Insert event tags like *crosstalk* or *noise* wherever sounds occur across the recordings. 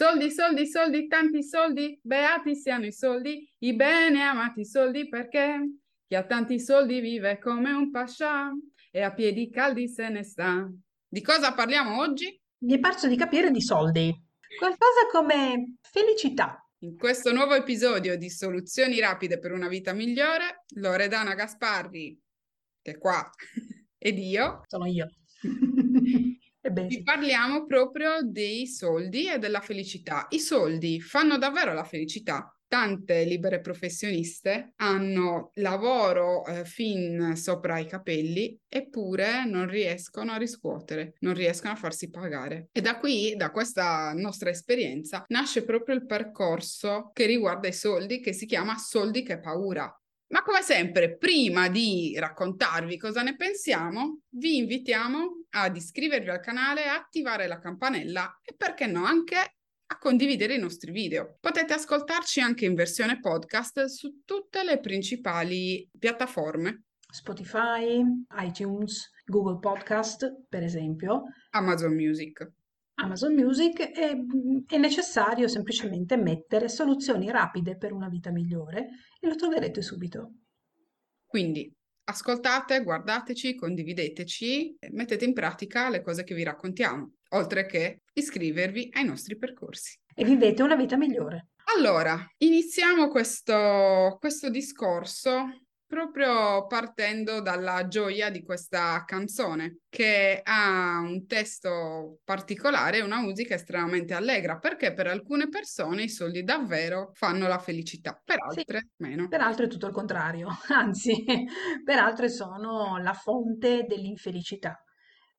Soldi, soldi, soldi, tanti soldi, beati siano i soldi, i bene amati soldi perché chi ha tanti soldi vive come un pascià e a piedi caldi se ne sta. Di cosa parliamo oggi? Mi è parso di capire di soldi. Qualcosa come felicità. In questo nuovo episodio di Soluzioni rapide per una vita migliore, Loredana Gasparri, che è qua, *laughs* ed io. Sono io. *laughs* Ebbene, Vi parliamo proprio dei soldi e della felicità. I soldi fanno davvero la felicità? Tante libere professioniste hanno lavoro eh, fin sopra i capelli eppure non riescono a riscuotere, non riescono a farsi pagare. E da qui, da questa nostra esperienza, nasce proprio il percorso che riguarda i soldi che si chiama Soldi che paura. Ma come sempre, prima di raccontarvi cosa ne pensiamo, vi invitiamo ad iscrivervi al canale, attivare la campanella e perché no anche a condividere i nostri video. Potete ascoltarci anche in versione podcast su tutte le principali piattaforme. Spotify, iTunes, Google Podcast, per esempio. Amazon Music. Amazon Music è, è, necessario semplicemente mettere soluzioni rapide per una vita migliore e lo troverete subito. Quindi ascoltate, guardateci, condivideteci, mettete in pratica le cose che vi raccontiamo, oltre che iscrivervi ai nostri percorsi. E vivete una vita migliore. Allora, iniziamo questo, questo discorso proprio partendo dalla gioia di questa canzone, che ha un testo particolare e una musica estremamente allegra, perché per alcune persone i soldi davvero fanno la felicità, per altre sì, meno. Per altre è tutto il contrario, *laughs* anzi, per altre sono la fonte dell'infelicità.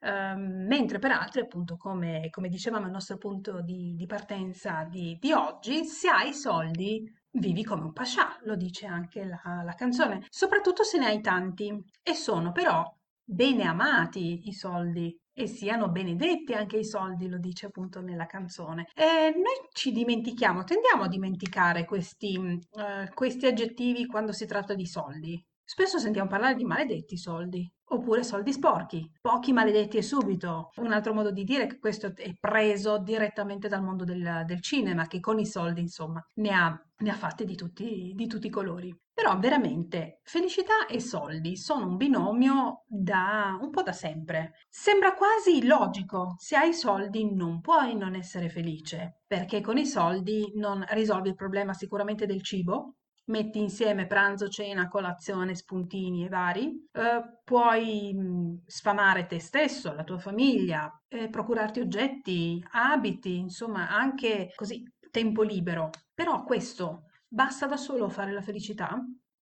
Um, mentre per altre, appunto, come, come, dicevamo il nostro punto di, di partenza di, di oggi, se hai soldi Vivi come un pascià, lo dice anche la, la canzone, soprattutto se ne hai tanti e sono però bene amati i soldi e siano benedetti anche i soldi, lo dice appunto nella canzone. E noi ci dimentichiamo, tendiamo a dimenticare questi, uh, questi aggettivi quando si tratta di soldi. Spesso sentiamo parlare di maledetti soldi, oppure soldi sporchi, pochi maledetti e subito. Un altro modo di dire che questo è preso direttamente dal mondo del, del cinema, che con i soldi, insomma, ne ha, ne ha fatte di tutti, di tutti i colori. Però veramente felicità e soldi sono un binomio da un po' da sempre. Sembra quasi logico, se hai soldi non puoi non essere felice, perché con i soldi non risolvi il problema sicuramente del cibo, metti insieme pranzo, cena, colazione, spuntini e vari, eh, puoi mh, sfamare te stesso, la tua famiglia, eh, procurarti oggetti, abiti, insomma anche così tempo libero. Però questo basta da solo fare la felicità?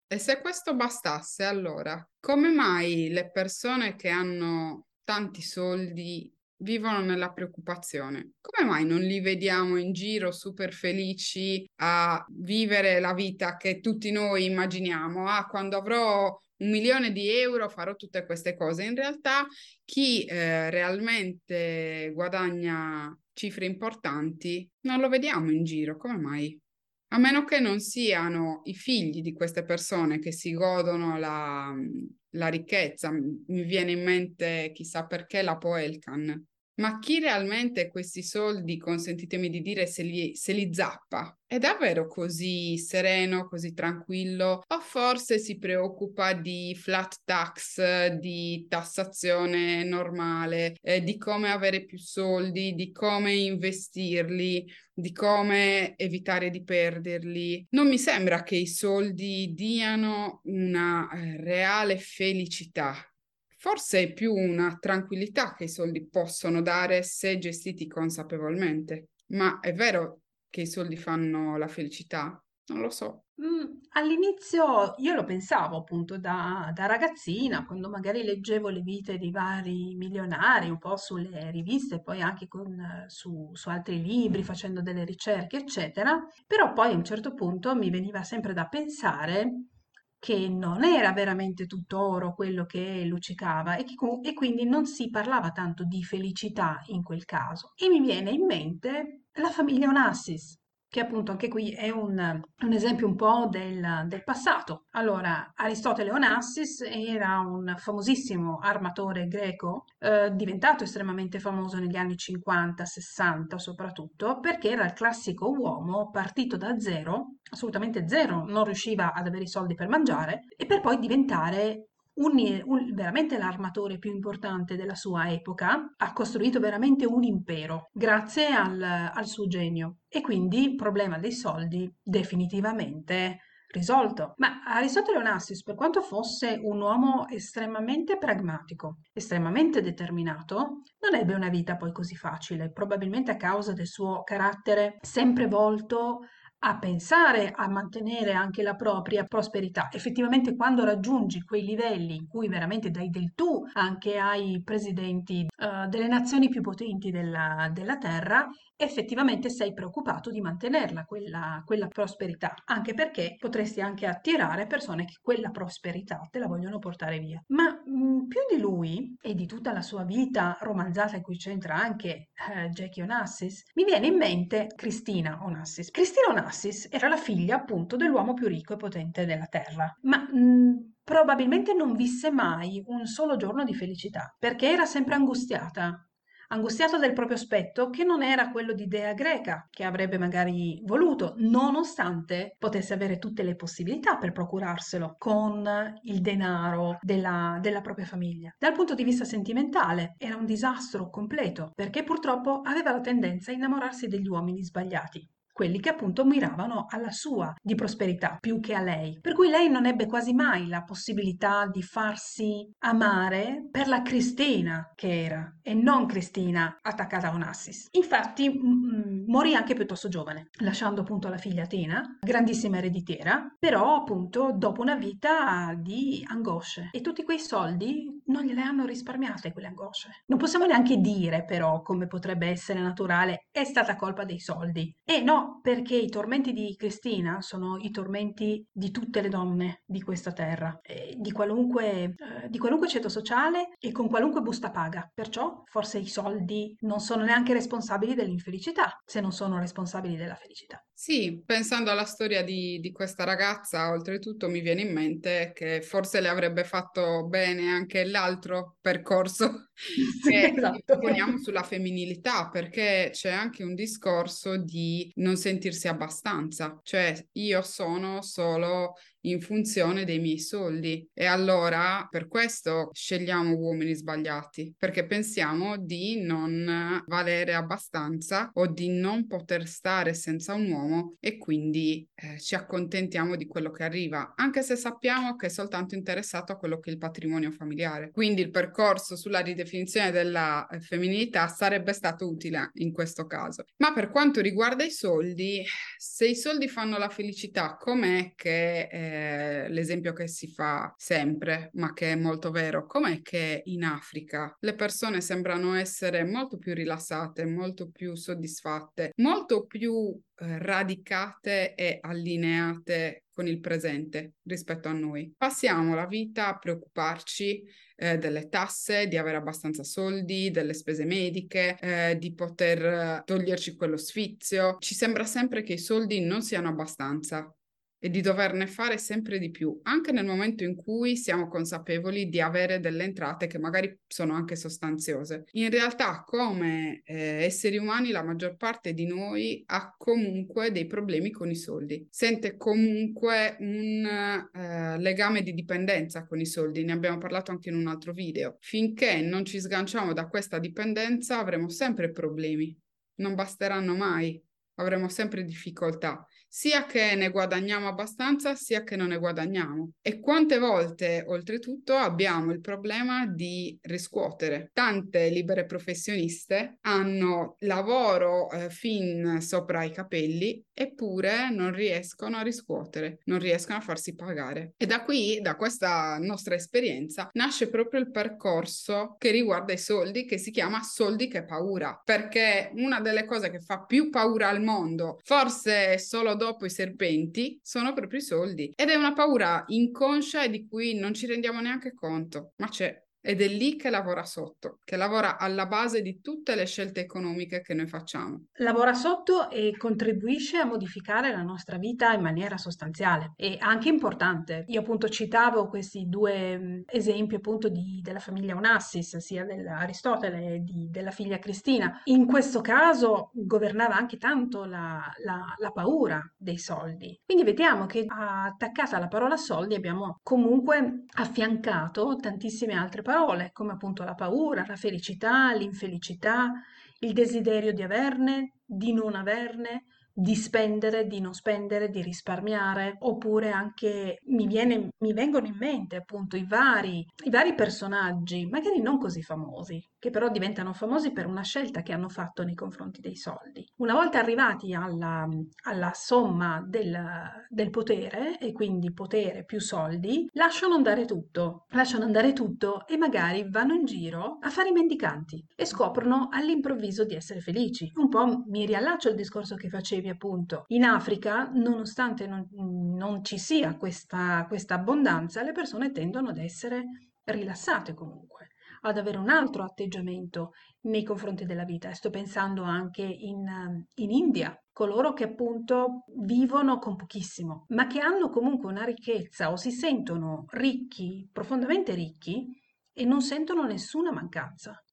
E se questo bastasse, allora, come mai le persone che hanno tanti soldi vivono nella preoccupazione. Come mai non li vediamo in giro super felici a vivere la vita che tutti noi immaginiamo? Ah, quando avrò un milione di euro farò tutte queste cose. In realtà chi eh, realmente guadagna cifre importanti non lo vediamo in giro. Come mai? A meno che non siano i figli di queste persone che si godono la, la ricchezza. Mi viene in mente, chissà perché, la Poelcan. Ma chi realmente questi soldi, consentitemi di dire, se li, se li zappa? È davvero così sereno, così tranquillo? O forse si preoccupa di flat tax, di tassazione normale, eh, di come avere più soldi, di come investirli, di come evitare di perderli? Non mi sembra che i soldi diano una eh, reale felicità Forse è più una tranquillità che i soldi possono dare se gestiti consapevolmente. Ma è vero che i soldi fanno la felicità? Non lo so. Mm, all'inizio io lo pensavo appunto da, da, ragazzina, quando magari leggevo le vite di vari milionari, un po' sulle riviste, poi anche con, su, su altri libri, facendo delle ricerche, eccetera. Però poi a un certo punto mi veniva sempre da pensare che non era veramente tutto oro quello che luccicava e, che, e quindi non si parlava tanto di felicità in quel caso. E mi viene in mente la famiglia Onassis, che appunto anche qui è un, un esempio un po' del, del, passato. Allora, Aristotele Onassis era un famosissimo armatore greco, eh, diventato estremamente famoso negli anni 50-60 soprattutto, perché era il classico uomo partito da zero, assolutamente zero, non riusciva ad avere i soldi per mangiare, e per poi diventare un, un, veramente l'armatore più importante della sua epoca, ha costruito veramente un impero grazie al, al suo genio e quindi il problema dei soldi definitivamente risolto. Ma Aristotele Onassis, per quanto fosse un uomo estremamente pragmatico, estremamente determinato, non ebbe una vita poi così facile, probabilmente a causa del suo carattere sempre volto a pensare a mantenere anche la propria prosperità. Effettivamente quando raggiungi quei livelli in cui veramente dai del tu anche ai presidenti uh, delle nazioni più potenti della, della Terra, effettivamente sei preoccupato di mantenerla quella, quella, prosperità, anche perché potresti anche attirare persone che quella prosperità te la vogliono portare via. Ma mh, più di lui e di tutta la sua vita romanzata in cui c'entra anche eh, Jackie Onassis, mi viene in mente Cristina Onassis. Cristina Onassis era la figlia appunto dell'uomo più ricco e potente della Terra, ma mh, probabilmente non visse mai un solo giorno di felicità, perché era sempre angustiata, angustiato del proprio aspetto che non era quello di dea greca, che avrebbe magari voluto, nonostante potesse avere tutte le possibilità per procurarselo con il denaro della, della propria famiglia. Dal punto di vista sentimentale era un disastro completo, perché purtroppo aveva la tendenza a innamorarsi degli uomini sbagliati quelli che appunto miravano alla sua di prosperità più che a lei. Per cui lei non ebbe quasi mai la possibilità di farsi amare per la Cristina che era e non Cristina attaccata a Onassis. Infatti m- m- morì anche piuttosto giovane, lasciando appunto la figlia Atena, grandissima ereditiera, però appunto dopo una vita di angosce e tutti quei soldi non gliele hanno risparmiate quelle angosce. Non possiamo neanche dire però come potrebbe essere naturale è stata colpa dei soldi. E no, perché i tormenti di Cristina sono i tormenti di tutte le donne di questa terra, di, qualunque, eh, di qualunque ceto sociale e con qualunque busta paga. Perciò forse i soldi non sono neanche responsabili dell'infelicità, se non sono responsabili della felicità. Sì, pensando alla storia di, di, questa ragazza, oltretutto mi viene in mente che forse le avrebbe fatto bene anche l'altro percorso *laughs* che esatto. poniamo sulla femminilità, perché c'è anche un discorso di non sentirsi abbastanza, cioè io sono solo in funzione dei miei soldi. E allora per questo scegliamo uomini sbagliati, perché pensiamo di non valere abbastanza o di non poter stare senza un uomo e quindi eh, ci accontentiamo di quello che arriva, anche se sappiamo che è soltanto interessato a quello che è il patrimonio familiare. Quindi il percorso sulla ridefinizione della eh, femminilità sarebbe stato utile in questo caso. Ma per quanto riguarda i soldi, se i soldi fanno la felicità, com'è che eh, eh, l'esempio che si fa sempre, ma che è molto vero, com'è che in Africa le persone sembrano essere molto più rilassate, molto più soddisfatte, molto più eh, radicate e allineate con il presente rispetto a noi. Passiamo la vita a preoccuparci eh, delle tasse, di avere abbastanza soldi, delle spese mediche, eh, di poter toglierci quello sfizio. Ci sembra sempre che i soldi non siano abbastanza e di doverne fare sempre di più, anche nel momento in cui siamo consapevoli di avere delle entrate che magari sono anche sostanziose. In realtà, come eh, esseri umani, la maggior parte di noi ha comunque dei problemi con i soldi, sente comunque un eh, legame di dipendenza con i soldi, ne abbiamo parlato anche in un altro video. Finché non ci sganciamo da questa dipendenza avremo sempre problemi, non basteranno mai, avremo sempre difficoltà sia che ne guadagniamo abbastanza, sia che non ne guadagniamo. E quante volte, oltretutto, abbiamo il problema di riscuotere. Tante libere professioniste hanno lavoro eh, fin sopra i capelli, eppure non riescono a riscuotere, non riescono a farsi pagare. E da qui, da questa nostra esperienza, nasce proprio il percorso che riguarda i soldi, che si chiama Soldi che paura, perché una delle cose che fa più paura al mondo, forse solo dopo i serpenti sono proprio i soldi. Ed è una paura inconscia e di cui non ci rendiamo neanche conto, ma c'è ed è lì che lavora sotto, che lavora alla base di tutte le scelte economiche che noi facciamo. Lavora sotto e contribuisce a modificare la nostra vita in maniera sostanziale e anche importante. Io appunto citavo questi due esempi appunto di, della famiglia Onassis, sia dell'Aristotele che della figlia Cristina. In questo caso governava anche tanto la, la, la paura dei soldi. Quindi vediamo che attaccata alla parola soldi abbiamo comunque affiancato tantissime altre parole parole, come appunto la paura, la felicità, l'infelicità, il desiderio di averne, di non averne, di spendere, di non spendere, di risparmiare, oppure anche mi, viene, mi vengono in mente appunto i vari, i vari personaggi, magari non così famosi, che però diventano famosi per una scelta che hanno fatto nei confronti dei soldi. Una volta arrivati alla, alla somma del, del potere, e quindi potere più soldi, lasciano andare tutto, lasciano andare tutto e magari vanno in giro a fare i mendicanti e scoprono all'improvviso di essere felici. Un po' mi riallaccio al discorso che facevi appunto, in Africa, nonostante non, non ci sia questa, questa abbondanza, le persone tendono ad essere rilassate comunque, ad avere un altro atteggiamento nei confronti della vita. Sto pensando anche in, in India, coloro che appunto vivono con pochissimo, ma che hanno comunque una ricchezza o si sentono ricchi, profondamente ricchi, e non sentono nessuna mancanza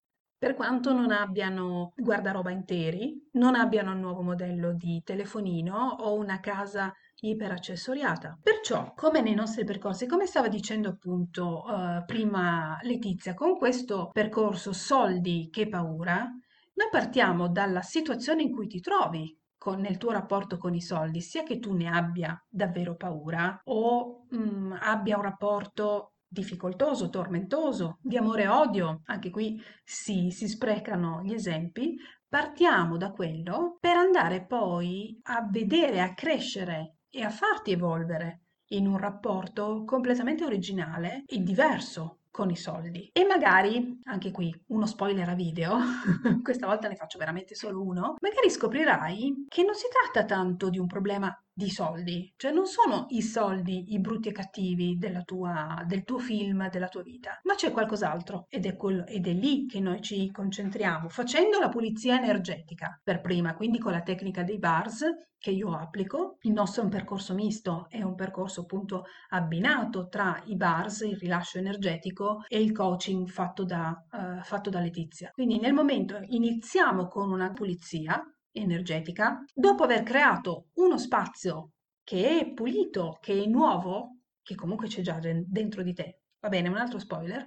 per quanto non abbiano guardaroba interi, non abbiano un nuovo modello di telefonino o una casa iperaccessoriata. Perciò, come nei nostri percorsi, come stava dicendo appunto uh, prima Letizia, con questo percorso soldi che paura, noi partiamo dalla situazione in cui ti trovi con, nel tuo rapporto con i soldi, sia che tu ne abbia davvero paura o mh, mm, abbia un rapporto difficoltoso, tormentoso, di amore e odio, anche qui si, si sprecano gli esempi, partiamo da quello per andare poi a vedere, a crescere e a farti evolvere in un rapporto completamente originale e diverso con i soldi. E magari, anche qui, uno spoiler a video, *laughs* questa volta ne faccio veramente solo uno, magari scoprirai che non si tratta tanto di un problema di soldi, cioè non sono i soldi i brutti e cattivi tua, del tuo film, della tua vita, ma c'è qualcos'altro ed è, quello, ed è lì che noi ci concentriamo, facendo la pulizia energetica per prima, quindi con la tecnica dei bars che io applico. Il nostro è un percorso misto, è un percorso appunto abbinato tra i bars, il rilascio energetico e il coaching fatto da, uh, fatto da Letizia. Quindi nel momento iniziamo con una pulizia energetica, dopo aver creato uno spazio che è pulito, che è nuovo, che comunque c'è già dentro di te. Va bene, un altro spoiler.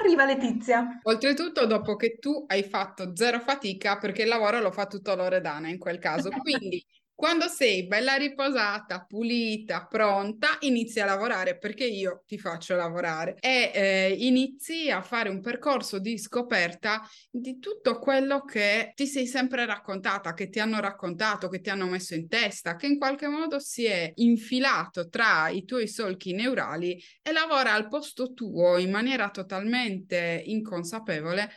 Arriva Letizia. Oltretutto, dopo che tu hai fatto zero fatica, perché il lavoro lo fa tutto Loredana in quel caso. *laughs* Quindi quando sei bella riposata, pulita, pronta, inizi a lavorare perché io ti faccio lavorare. E eh, inizi a fare un percorso di scoperta di tutto quello che ti sei sempre raccontata, che ti hanno raccontato, che ti hanno messo in testa, che in qualche modo si è infilato tra i tuoi solchi neurali e lavora al posto tuo in maniera totalmente inconsapevole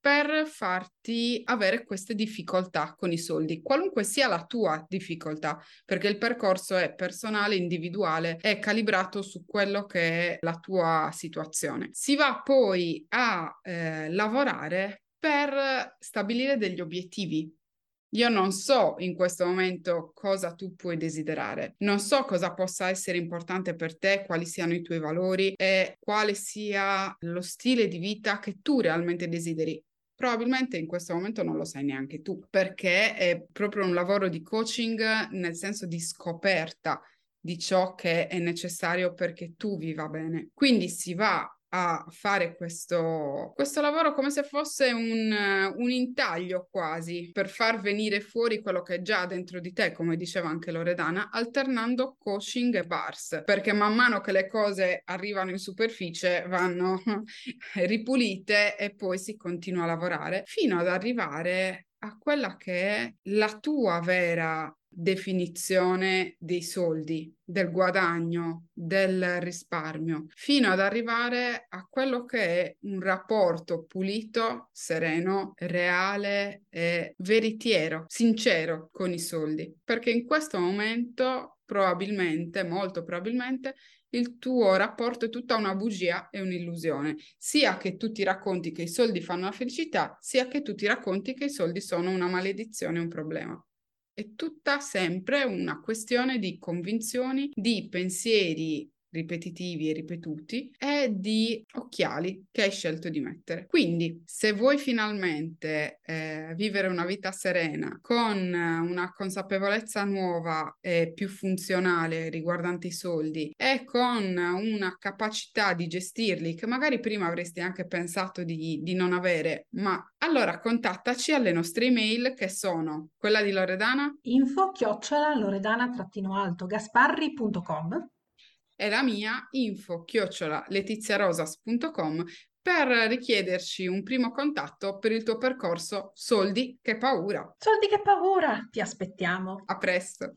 per farti avere queste difficoltà con i soldi, qualunque sia la tua difficoltà, perché il percorso è personale, individuale, è calibrato su quello che è la tua situazione. Si va poi a eh, lavorare per stabilire degli obiettivi. Io non so in questo momento cosa tu puoi desiderare, non so cosa possa essere importante per te, quali siano i tuoi valori e quale sia lo stile di vita che tu realmente desideri probabilmente in questo momento non lo sai neanche tu, perché è proprio un lavoro di coaching nel senso di scoperta di ciò che è necessario perché tu viva bene. Quindi si va a fare questo, questo lavoro come se fosse un, un, intaglio quasi per far venire fuori quello che è già dentro di te, come diceva anche Loredana, alternando coaching e bars, perché man mano che le cose arrivano in superficie vanno *laughs* ripulite e poi si continua a lavorare fino ad arrivare a quella che è la tua vera definizione dei soldi, del guadagno, del risparmio, fino ad arrivare a quello che è un rapporto pulito, sereno, reale e veritiero, sincero con i soldi. Perché in questo momento probabilmente, molto probabilmente, il tuo rapporto è tutta una bugia e un'illusione, sia che tu ti racconti che i soldi fanno la felicità, sia che tu ti racconti che i soldi sono una maledizione, un problema. È tutta sempre una questione di convinzioni, di pensieri ripetitivi e ripetuti e di occhiali che hai scelto di mettere. Quindi, se vuoi finalmente eh, vivere una vita serena con una consapevolezza nuova e più funzionale riguardante i soldi e con una capacità di gestirli che magari prima avresti anche pensato di, di non avere, ma allora contattaci alle nostre email che sono quella di Loredana info chiocciola loredana-alto gasparri.com è la mia info chiocciola letiziarosas.com per richiederci un primo contatto per il tuo percorso Soldi che paura. Soldi che paura, ti aspettiamo. A presto.